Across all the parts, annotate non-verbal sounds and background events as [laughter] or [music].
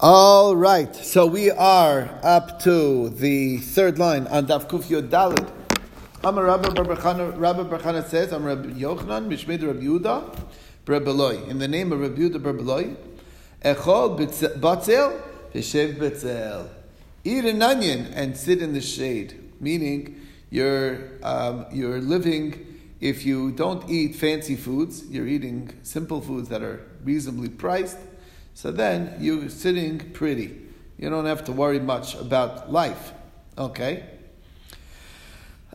All right, so we are up to the third line on Daf Kuf Yod Dalid. Amar Rabbi Barchana, Rabbi Barchana says, I'm Rabbi Yochanan, Mishmid Rabbi Yehuda, Berbeloy. In the name of Rabbi Yehuda Berbeloy, Echol Batzel, Vishev Betzel. Eat an onion and sit in the shade. Meaning, you're, um, you're living, if you don't eat fancy foods, you're eating simple foods that are reasonably priced, so then you're sitting pretty. You don't have to worry much about life. Okay?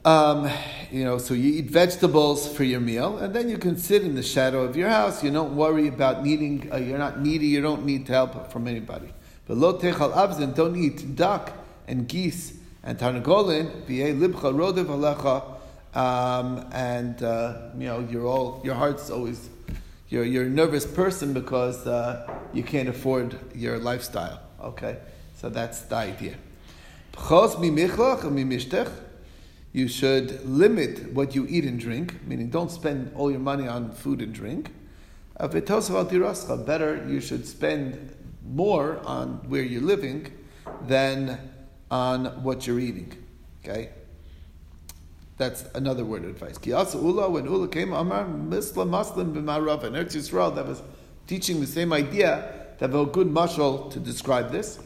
Um, you know, so you eat vegetables for your meal, and then you can sit in the shadow of your house. You don't worry about needing, uh, you're not needy, you don't need help from anybody. But lo techal abzin, don't eat duck and geese and tarnagolin, v'ye libcha rodev alecha, um, and, uh, you know, you're all, your heart's always, you're, you're a nervous person because uh, you can't afford your lifestyle. Okay? So that's the idea. You should limit what you eat and drink, meaning don't spend all your money on food and drink. Uh, better, you should spend more on where you're living than on what you're eating. Okay? That's another word of advice. When Ula came, Amar Misla Muslim b'marav, and Eretz Yisrael that was teaching the same idea, to have a good mashal to describe this.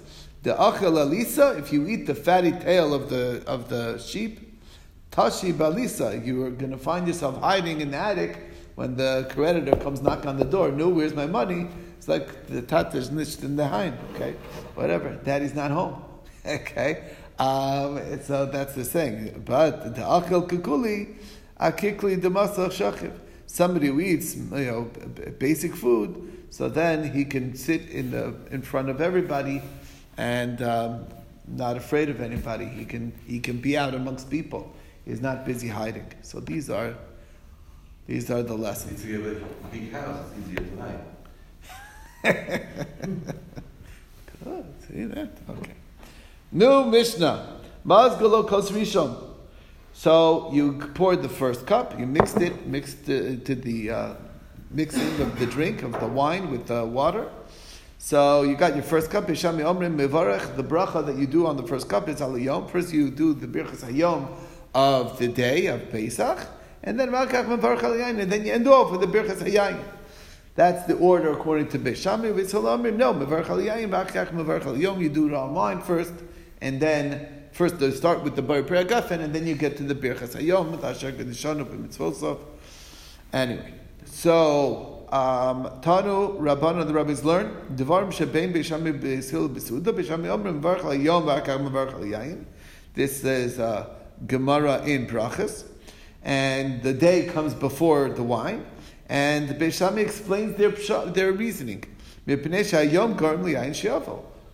The achel alisa, if you eat the fatty tail of the of the sheep, Tashi Balisa, you are going to find yourself hiding in the attic when the creditor comes knock on the door. No, where's my money? It's like the tatar's nished in the hind. Okay, whatever. Daddy's not home. [laughs] okay, um, so that's the thing. But the akel kukuli, akikli demasach shachiv. Somebody who eats, you know, basic food, so then he can sit in the in front of everybody, and um, not afraid of anybody. He can he can be out amongst people He's not busy hiding. So these are these are the lessons. If you have a big house, it's easier to hide. [laughs] Good. See that? Okay. New Mishnah. Mazgalo kos rishon. So you poured the first cup, you mixed it, mixed to the uh, mixing of the drink of the wine with the water. So you got your first cup, Omrim Mevarech, the bracha that you do on the first cup is Aliyom. First you do the Birchas Hayom of the day of Pesach, and then and then you end off with the Birchas Hayayin. That's the order according to Bishami. V'salamim, no, V'achach Mevarch Hayom, you do it online first, and then first they start with the Bar Gafen, and then you get to the Birchas Hayom, with Asher. Anyway, so, um, Tanu, Rabbana, the rabbis learn, Devarim Shebein B'suda, Bishami Omrim. This is, uh, Gemara in Brachas, and the day comes before the wine, and Beishami explains their their reasoning.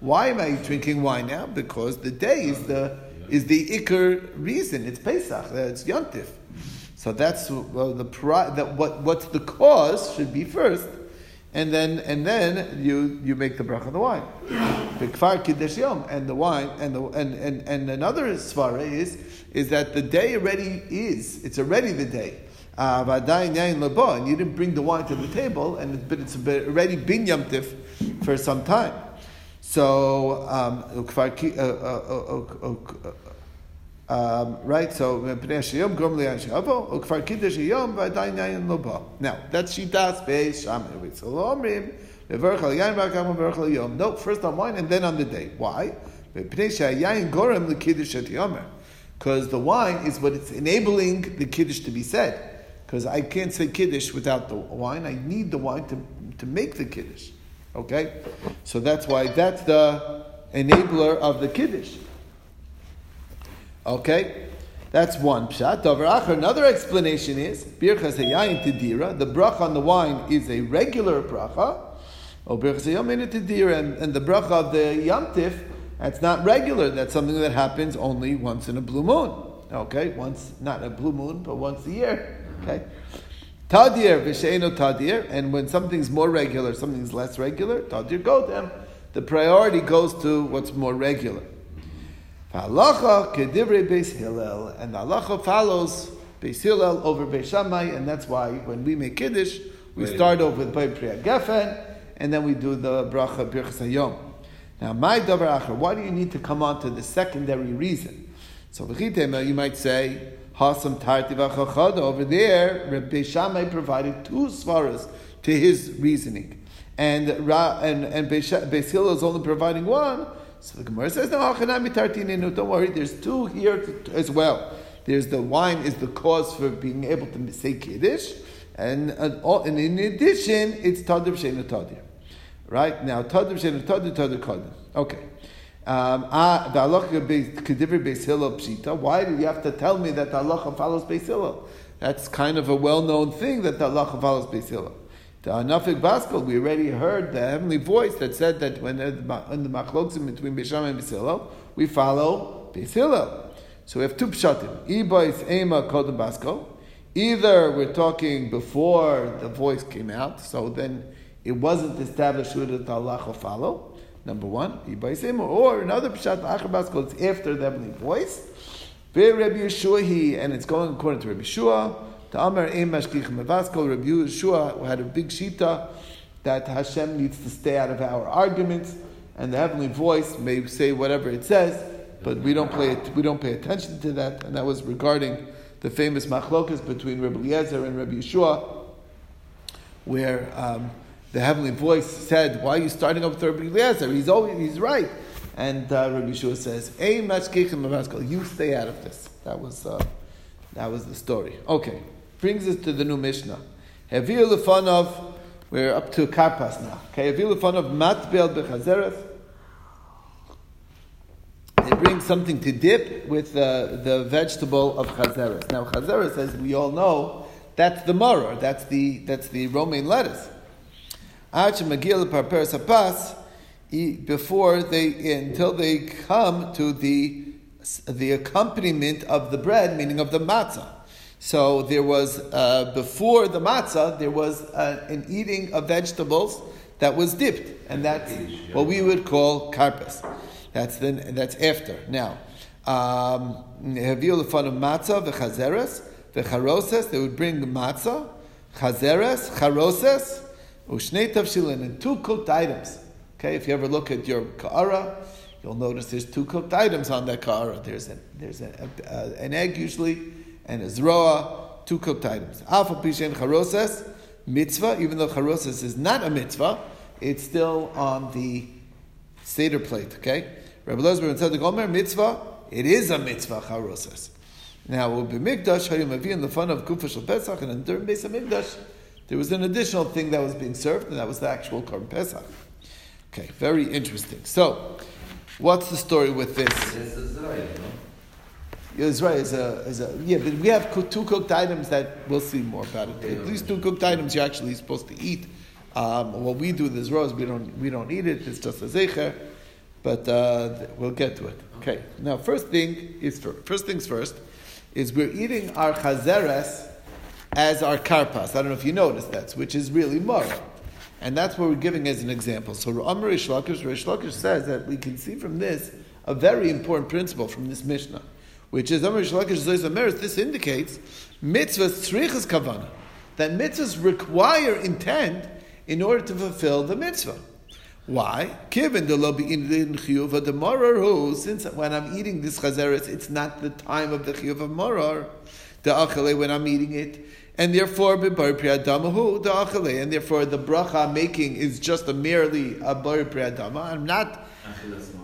Why am I drinking wine now? Because the day is the is the ikr reason. It's Pesach. It's Yontif. So that's well, the that what what's the cause should be first, and then and then you you make the bracha of the wine. Bikfar kiddush yom and the wine and the and and, and another svara is is that the day already is it's already the day. Uh, and you didn't bring the wine to the table, and but it's already been yomtiv for some time. So um, uh, uh, uh, um, right, so now that's shitas beis omrim no first on wine and then on the day. Why? Because the wine is what it's enabling the kiddush to be said. Because I can't say kiddush without the wine. I need the wine to, to make the kiddush. Okay, so that's why that's the enabler of the kiddush. Okay, that's one pshat. Another explanation is birchas hayayin tedira. The bracha on the wine is a regular bracha. Oh, birchas hayayin tedira, and the bracha of the yamtif. That's not regular. That's something that happens only once in a blue moon. Okay, once not a blue moon, but once a year. Okay. Tadir v'sheino tadir, and when something's more regular, something's less regular, tadir go them. The priority goes to what's more regular. Halacha kedivrei Beis Hillel, and the halacha follows Beis Hillel over Beis Shammai, and that's why when we make kiddush, we start off with Bay Priya Gefen, and then we do the bracha Birchas Hayom. Now, my davar acher, why do you need to come on to the secondary reason? So, you might say, hasam tarti v'chachada. Over there, Rabbi Shammai provided two svaras to his reasoning. And, Ra, and, and Beis is only providing one. So the Gemara says, no, don't worry, there's two here as well. There's the wine is the cause for being able to say Kiddush, and, uh, and, and in addition, it's Tadir Shena Tadir. Right? Now, Tadir Shena Tadir, Tadir Kadim. Okay. Um, ah, halacha. Why do you have to tell me that the halacha follows Beis Hillel? That's kind of a well-known thing that the halacha follows Beis Hillel. The Anafik Baskel, we already heard the heavenly voice that said that when in the machloksim between Bisham and Beis hillel, we follow Beis Hillel. So we have two pshatim. Ibois Ema Kodem Baskel. Either we're talking before the voice came out, so then it wasn't established who the Allah will follow. Number one, Ibois Ema. Or another pshat, Acher Baskel, it's after the heavenly voice. Rabbi Yehoshua, and it's going according to Rabbi Yehoshua. Ta'amar Ein Mashkich Mevaskol, Rabbi Yehoshua had a big shita that Hashem needs to stay out of our arguments, and the heavenly voice may say whatever it says, but we don't pay we don't pay attention to that, and that was regarding the famous machlokas between Rabbi Eliezer and Rabbi Yehoshua, where um, the heavenly voice said, "Why are you starting up with Rabbi Eliezer? He's always he's right." And uh, Rabbi Yehoshua says, "Ein mashkichem You stay out of this." That was uh, that was the story. Okay brings us to the new Mishnah. Hevir lefanov, we're up to Karpas now. Okay, Hevir lefanov matbel bechazereth. It brings something to dip with uh, the vegetable of chazeres. Now, chazeres, as we all know, that's the maror, that's the, that's the romaine lettuce. Before they, until they come to the, the accompaniment of the bread, meaning of the matzah. So there was, uh, before the matzah, there was uh, an eating of vegetables that was dipped, and that's what we would call karpas. That's then that's after. Now, um, matzah v'chazeres v'charoses. They would bring matzah, chazeres, charoses, ushnei tavshilin, and two cooked items. Okay, if you ever look at your ka'ara, you'll notice there's two cooked items on that ka'ara. There's there's a, a, an egg usually and a zroa, two cooked items. Alpha pishen charoses, mitzvah, even though charoses is not a mitzvah, it's still on the Seder plate, okay? Rabbi Lozber and Tzaddik Omer, mitzvah, it is a mitzvah, charoses. Now, we'll be mikdash, hayim avi, in the fun of kufa shel Pesach, and during Beis HaMikdash, there was an additional thing that was being served, and that was the actual Korban Pesach. Okay, very interesting. So, what's the story with this? Israel is a, is a yeah, but we have two cooked items that we'll see more about it. At least two cooked items you're actually supposed to eat. Um, what we do with Israel is we don't we don't eat it. It's just a zecher, but uh, we'll get to it. Okay. Now, first thing is first things first is we're eating our chazeres as our karpas. I don't know if you noticed that, which is really mar. And that's what we're giving as an example. So Amr Rish Lakish, Rish Lakish says that we can see from this a very important principle from this Mishnah which is Amr Shlakish Zois this indicates mitzvahs tzrichas kavana, that mitzvahs require intent in order to fulfill the mitzvah. Why? Given the chiyuv the since when I'm eating this chazeres, it's not the time of the chiyuv of morar, the when I'm eating it, and therefore bebar priyadamahu the achale, and therefore the bracha I'm making is just a merely a bar priyadama. I'm not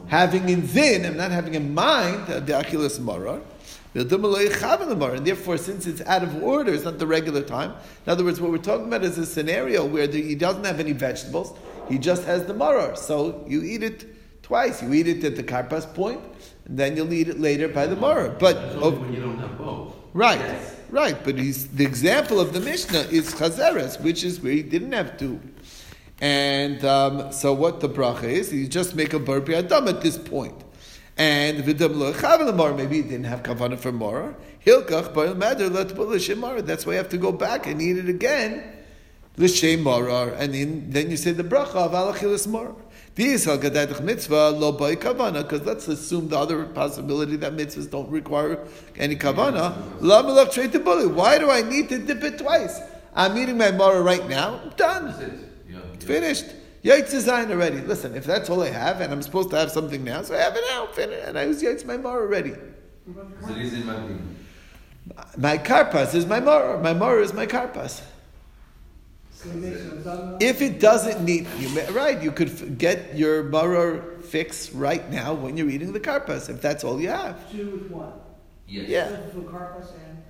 having in zin, I'm not having in mind the achilas marar. And therefore, since it's out of order, it's not the regular time. In other words, what we're talking about is a scenario where the, he doesn't have any vegetables, he just has the marar. So you eat it twice. You eat it at the karpas point, and then you'll eat it later by the marar. But oh, when you don't have both. Right, yes. Right. But he's, the example of the Mishnah is chazeres, which is where he didn't have two. And um, so what the bracha is, you just make a bar adam at this point. And maybe he didn't have kavana for mora. Hilkach bar matter let. That's why you have to go back and eat it again. L'shem mara, and then, then you say the bracha of alachilas mara. This mitzvah lo by kavana, because let's assume the other possibility that mitzvahs don't require any kavana. Lamalach trade the bully. Why do I need to dip it twice? I'm eating my mara right now. I'm done finished. Yaitz Zayin already. Listen, if that's all I have, and I'm supposed to have something now, so I have it now, and I was Yaitz my Mar already. So is my My karpas is my Mar. My Mar is my karpas. If it doesn't need, you may, right, you could f- get your maror fix right now when you're eating the karpas, if that's all you have. Two with one. Yes. Yeah. For karpas and,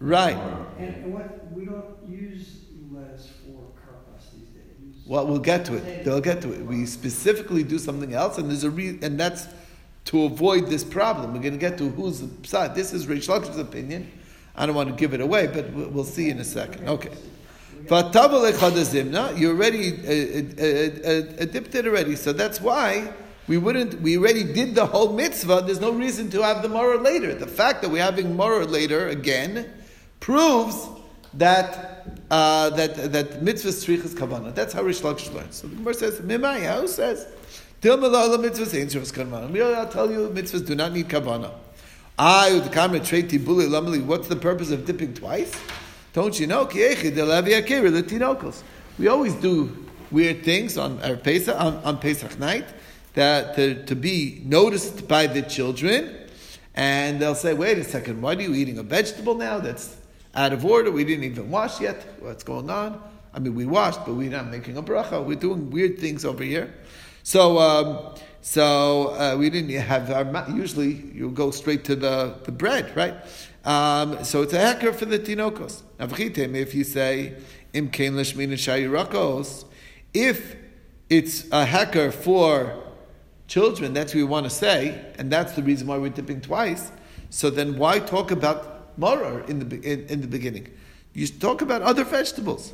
Right. and, and what, we don't use lettuce for karpas these days. Well, we'll get to it. They'll get to it. We specifically do something else, and there's a re- and that's to avoid this problem. We're going to get to who's the psad. This is Rish Lakish's opinion. I don't want to give it away, but we- we'll see in a second. Okay. You already uh, uh, uh, uh, dipped it already, so that's why we wouldn't. We already did the whole mitzvah. There's no reason to have the morah later. The fact that we're having morah later again proves that uh, that that mitzvah strichas kavana. That's how Rish Lakish learns. So the Gemara says, Mimai, who says? Tilmalala mitzvahs ain't strichas kavana. I'll tell you, mitzvahs do not need kavana. I the kamer trei tibuli lamali. What's the purpose of dipping twice? Don't you know? We always do weird things on our Pesach, on, on Pesach night that to, to be noticed by the children, and they'll say, "Wait a second, why are you eating a vegetable now? That's out of order. We didn't even wash yet. What's going on? I mean, we washed, but we're not making a bracha. We're doing weird things over here." So, um, so uh, we didn't have our. Usually, you go straight to the, the bread, right? Um, so it's a hacker for the tinokos. If you say im kain lishmin shayirakos, if it's a hacker for children, that's what we want to say, and that's the reason why we're dipping twice. So then, why talk about morar in the in, in the beginning? You talk about other vegetables.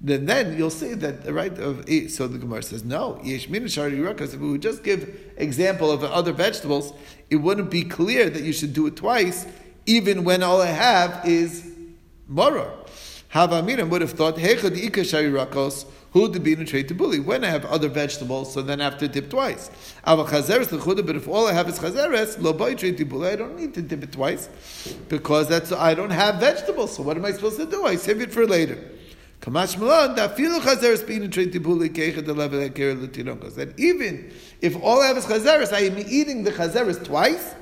Then, then you'll see that the right of so the Gemara says no. If we would just give example of other vegetables, it wouldn't be clear that you should do it twice, even when all I have is morar. Havamirim would have thought Hechad Ika Sharirakos who to be in a trade to bully. When I have other vegetables, so then I have to dip twice. Ava chazeres lechuda, but if all I have is chazeres, lo boy trade to bully, I don't need to dip it twice because that's I don't have vegetables. So what am I supposed to do? I save it for later. Kamash Milan, that filu chazeres being in trade to bully keicha de level eh, letirokos. Eh, that even if all I have is chazeres, I am eating the chazeres twice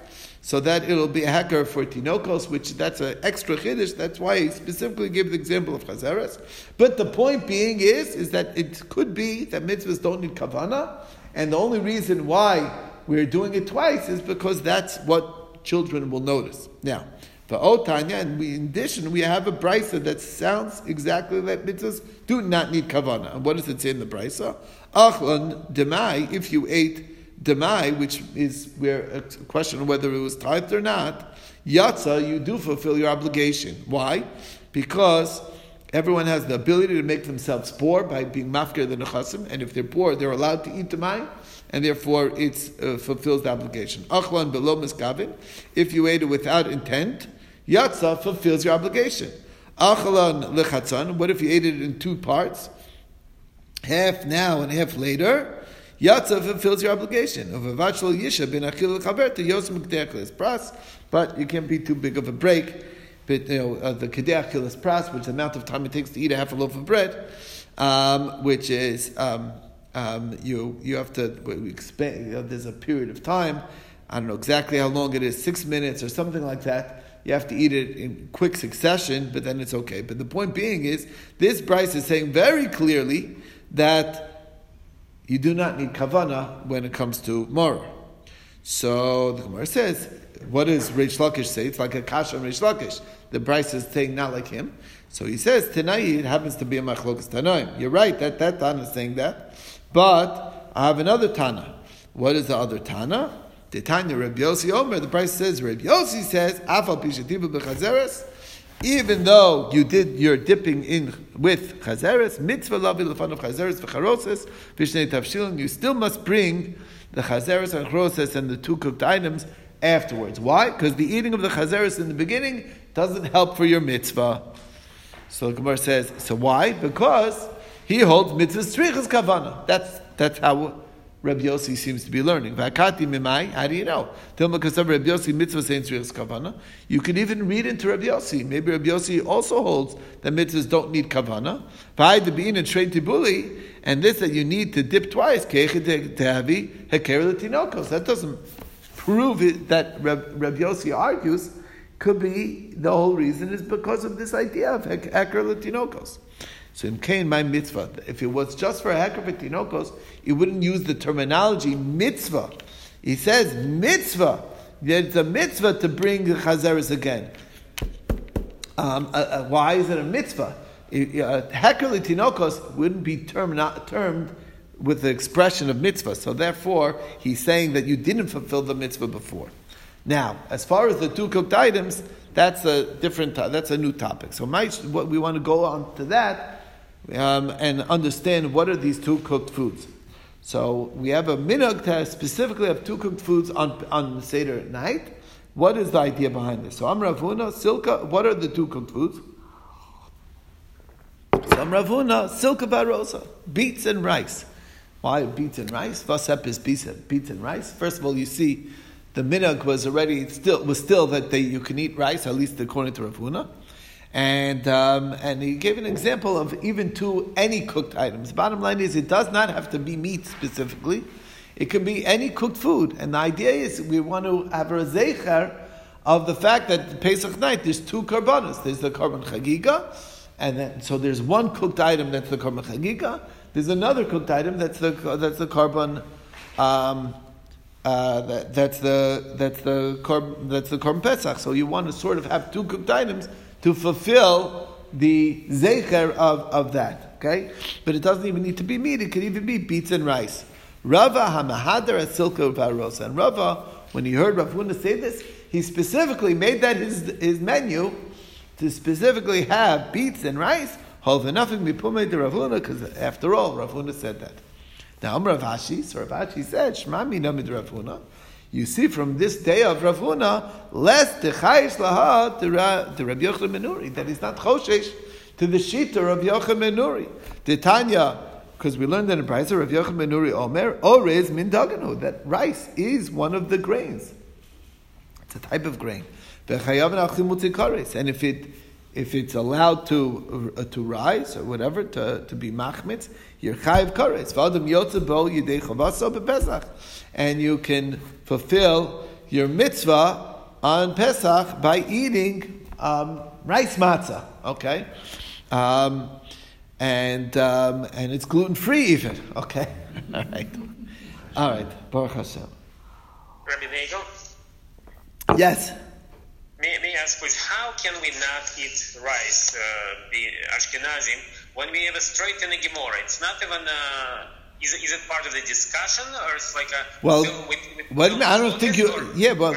so that it'll be a hacker for tinokos, which that's an extra chiddush. That's why he specifically gave the example of chazeres. But the point being is, is that it could be that mitzvahs don't need kavana, and the only reason why we're doing it twice is because that's what children will notice. Now, for Otanya, and we, in addition, we have a brisa that sounds exactly like mitzvahs do not need kavana. And what does it say in the brisa? Achlan demai, if you ate demai, which is where a question of whether it was tithed or not, yatza, you do fulfill your obligation. Why? Because everyone has the ability to make themselves poor by being mafkir the nechasim, and if they're poor, they're allowed to eat demai, and therefore it uh, fulfills the obligation. Achlan below miskavin, if you ate it without intent, yatza fulfills your obligation. Achalan lechatzan, what if you ate it in two parts? Half now and half later, Yatza fulfills your obligation of a vachal yisha bin achil yosem k'deachilas pras, but you can't be too big of a break. But you know uh, the k'deachilas pras, which is the amount of time it takes to eat a half a loaf of bread, um, which is um, um, you you have to expand. You know, there's a period of time. I don't know exactly how long it is, six minutes or something like that. You have to eat it in quick succession, but then it's okay. But the point being is, this Brisa is saying very clearly that you do not need kavana when it comes to mor. So the Gemara says, what does Reish Lakish say? It's like a kasha Reish Lakish. The Brisa is saying not like him. So he says, Tanai, it happens to be a machlokas Tanaim. You're right, that, that Tana is saying that. But I have another Tana. What is the other Tana? The Tanya Reb Yossi Omer, the Brisa says, Reb Yossi says, Afal Pishatiba Bechazeres, even though you did your dipping in with chazeres, mitzvah lavi lefan of chazeres v'charoses v'shnei tavshilin, you still must bring the chazeres and charoses and the two cooked items afterwards. Why? Because the eating of the chazeres in the beginning doesn't help for your mitzvah. So the Gemara says, so why? Because he holds mitzvah strichas kavana. That's that's how Reb Yossi seems to be learning. Vakati mimai, how do you know? Tilma kasav Reb Yossi mitzvah saying kavana. You can even read into Reb Yossi. Maybe Reb Yossi also holds that mitzvahs don't need kavana. Bein and trade tibuli, and this that you need to dip twice. Keichet tehavi heker tinokos. That doesn't prove it, that Reb, Reb Yossi argues. Could be the whole reason is because of this idea of heker tinokos. So in Cain, my mitzvah, if it was just for a Heker Tinokos, he wouldn't use the terminology mitzvah. He says mitzvah. It's a mitzvah to bring the chazeres again. Um, uh, uh, why is it a mitzvah? Uh, Heker Tinokos wouldn't be term, termed with the expression of mitzvah. So therefore, he's saying that you didn't fulfill the mitzvah before. Now, as far as the two cooked items, that's a different. That's a new topic. So, my, what we want to go on to that um, and understand what are these two cooked foods. So we have a minhag to specifically have two cooked foods on on Seder at night. What is the idea behind this? So I'm Rav Huna, Silka. What are the two cooked foods? So I'm Rav Huna, Silka Barosa, beets and rice. Why beets and rice? Vasep is beets and beets and rice. First of all, you see the minhag was already still was still that they, you can eat rice, at least according to Rav Huna. And, um, and he gave an example of even to any cooked items. Bottom line is, it does not have to be meat specifically. It can be any cooked food. And the idea is we want to have a zecher of the fact that Pesach night, there's two karbanos. There's the korban chagiga, and then, so there's one cooked item that's the korban chagiga. There's another cooked item that's the, that's the korban, um, uh, that, that's the that's the korban, that's the korban pesach. So you want to sort of have two cooked items to fulfill the zecher of, of that. Okay? But it doesn't even need to be meat, it could even be beets and rice. Rava Hamahadar Asilka Varosa. And Rava, when he heard Rav Huna say this, he specifically made that his, his menu to specifically have beets and rice. Nothing because after all, Rav Huna said that. Now, Rav Ashi, so Rav Ashi said, Shmami Namid Rav Huna you see from this day of Rav Huna, less techayis laha to Rabbi Yochanan ben Nuri, that he's not choshesh to the shita of Yochanan ben Nuri. The Tanya, because we learned in Brisa, Rav Yochanan ben Nuri Omer, Orez min daganu, that rice is one of the grains. It's a type of grain. And if it if it's allowed to uh, to rise or whatever to, to be machmitz, you're chayiv kares. V'adam yotzebo yidei chavaso bepesach, and you can fulfill your mitzvah on Pesach by eating um, rice matzah. Okay, um, and um, and it's gluten free even. [laughs] Okay, all right, all right. Baruch Hashem. Rabbi Nagel. Yes. May, may I ask, please, how can we not eat rice, uh, the Ashkenazim, when we have a straight in the Gemara? It's not even. Uh, is it, is it part of the discussion, or it's like a well? With, with well, I don't think you. Yeah, but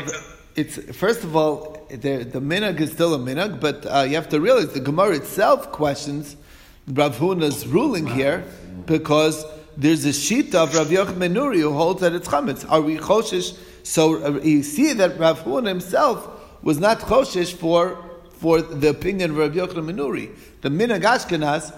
it's first of all the the minhag is still a minhag, but uh, you have to realize the Gemara itself questions Rav Huna's ruling here because there's a sheet of Rav Yochanan ben Nuri who holds that it's chametz. Are we choshish? So uh, you see that Rav Huna himself was not choshish for for the opinion of Rabbi Yochanan ben Nuri. The minhag Ashkenaz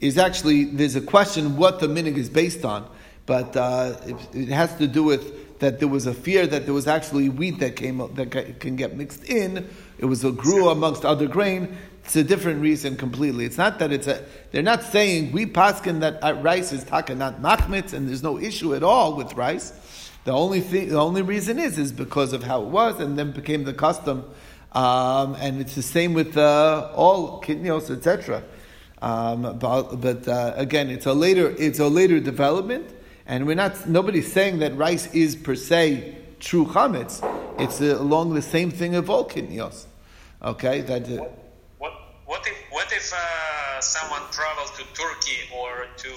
is actually there's a question what the minig is based on, but uh, it, it, has to do with that there was a fear that there was actually wheat that came that can get mixed in. It was a grew amongst other grain. It's a different reason completely. It's not that it's a. They're not saying we paskin that uh, rice is taka not machmitz, and there's no issue at all with rice. The only thing, the only reason is is because of how it was, and then became the custom. Um, and it's the same with uh, all kitniyos, etc. Um, but, but uh, again, it's a later it's a later development, and we're not nobody's saying that rice is per se true chametz. It's uh, along the same thing of all kitniyos. Okay, that. Uh, what, what, if what if uh, someone travels to Turkey or to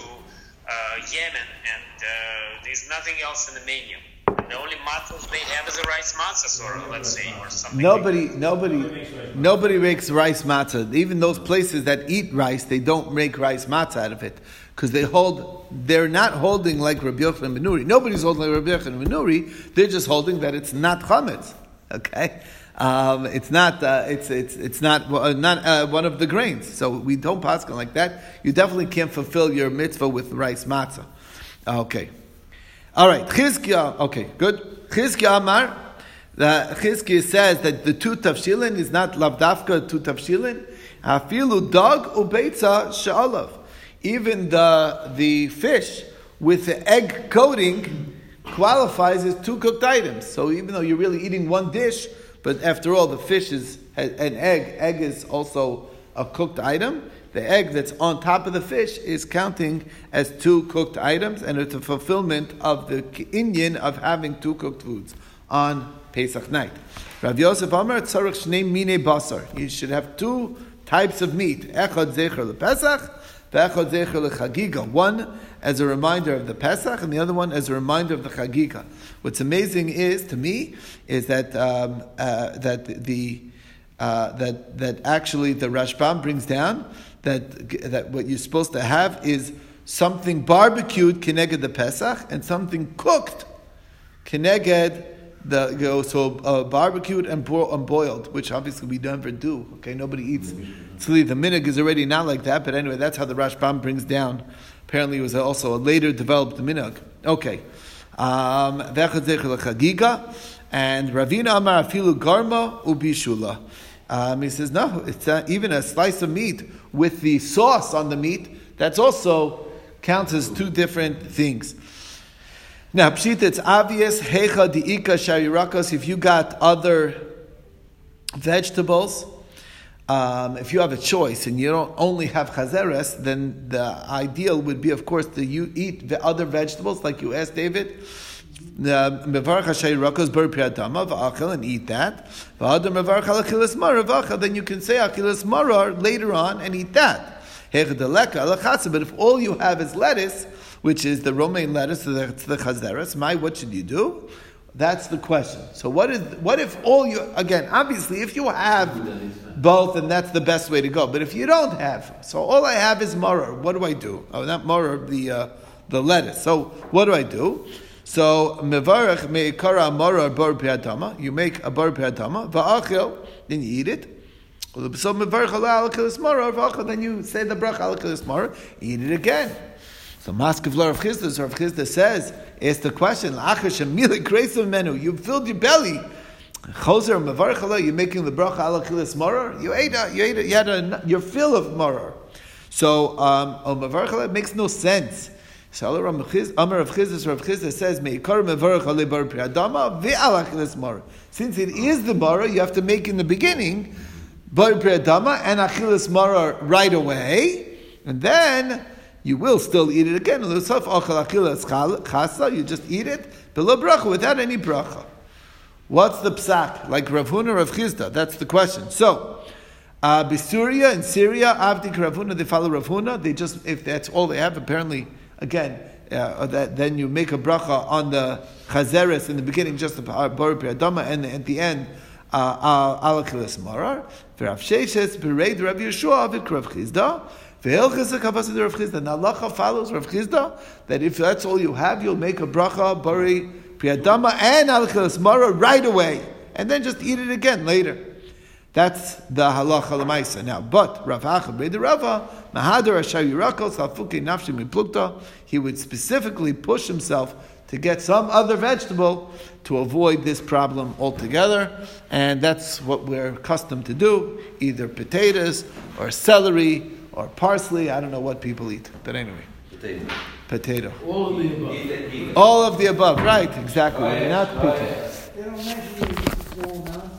Yemen and uh, there's nothing else in the menu? The only matzahs they have is a rice matzah, or let's say, or something. Nobody, nobody, nobody makes rice matzah. Even those places that eat rice, they don't make rice matzah out of it because they hold. They're not holding like Rabbi Yochanan ben Nuri. Nobody's holding like Rabbi Yochanan ben Nuri. They're just holding that it's not chametz. Okay. Um, it's not. Uh, it's it's it's not uh, not uh, one of the grains. So we don't pass like that. You definitely can't fulfill your mitzvah with rice matzah. Okay. All right, Chizkiah. Okay, good. Chizkiah Amar. The Chizkiah says that the two tafshilin is not lavdafka two tafshilin. Afilu dog ubeitza sha'alav. Even the the fish with the egg coating qualifies as two cooked items. So even though you're really eating one dish, but after all, the fish is an egg. Egg is also a cooked item. The egg that's on top of the fish is counting as two cooked items, and it's a fulfillment of the Indian of having two cooked foods on Pesach night. Rav Yosef Amar tzarich shnei mine basar. You should have two types of meat. Echad zecher lePesach, ve'echad zecher leChagiga. One as a reminder of the Pesach, and the other one as a reminder of the Chagiga. What's amazing is to me is that um, uh, that the uh, that that actually the Rashbam brings down that that what you're supposed to have is something barbecued keneged the Pesach and something cooked keneged the you know, so uh, barbecued and, bo- and, boiled, which obviously we never do. Okay, nobody eats. So the minig is already not like that, but anyway, that's how the Rashbam brings down. Apparently, it was also a later developed minig. Okay, um, and Ravina Amar Afilu Garma Ubishula. Um, he says no, it's uh, even a slice of meat with the sauce on the meat. That's also counts as two different things. Now, pshita, it's obvious. Hecha diika sharirakos. If you got other vegetables, um, if you have a choice and you don't only have chazeres, then the ideal would be, of course, to you eat the other vegetables, like you asked David. V'achel and eat that. Then you can say akilas marar later on and eat that. But if all you have is lettuce, which is the romaine lettuce, that's the chazeres. My, what should you do? That's the question. So what is what if all you again? Obviously, if you have both, and that's the best way to go. But if you don't have, so all I have is maror. What do I do? Oh, not maror, the uh, the lettuce. So what do I do? So mevarach meikara maror bar piadama. You make a bar piadama va'achil, then you eat it. So mevarach alakilis maror then you say the brach alakilis maror, eat it again. So Maskevlar of Chisda, Rav Chisda says, ask the question, menu, you filled your belly. Choser Mavarchala, you're making the bracha ala kilis. You ate a, you ate a, you had a, your fill of morar. So um, oh, Mavarchala makes no sense. So Amar of Chisda, Rav Chisda says, Meikar Mavarchala bar priadama ve'ala kilis morar. Since it is the morar, you have to make in the beginning bar priadama and achilas morar right away, and then you will still eat it again. You just eat it below bracha without any bracha. What's the psak? Like Rav Huna Rav Chisda? That's the question. So, uh, Bisuria and Syria, Avdi Rav Huna, they follow Rav Huna. They just, if that's all they have, apparently, again, uh, that, then you make a bracha on the chazeres in the beginning, just the bar adama, and at the end, alakilas uh, uh marar. Rav Sheshes, bereid Rav Yeshua, Avid Rav Chisda. The halacha follows Rav Chisda that if that's all you have, you'll make a bracha, bari, priyadama, and alchas mara right away, and then just eat it again later. That's the halacha lemaisa. Now, but Rav Achad the Rava Mahadar Ashayurakos Alfuke Nafshi Miplukta, he would specifically push himself to get some other vegetable to avoid this problem altogether, and that's what we're accustomed to do: either potatoes or celery or parsley. I don't know what people eat, but anyway. Potato. Potato. All of the above. All of the above, right? Exactly. Not picky. They don't mention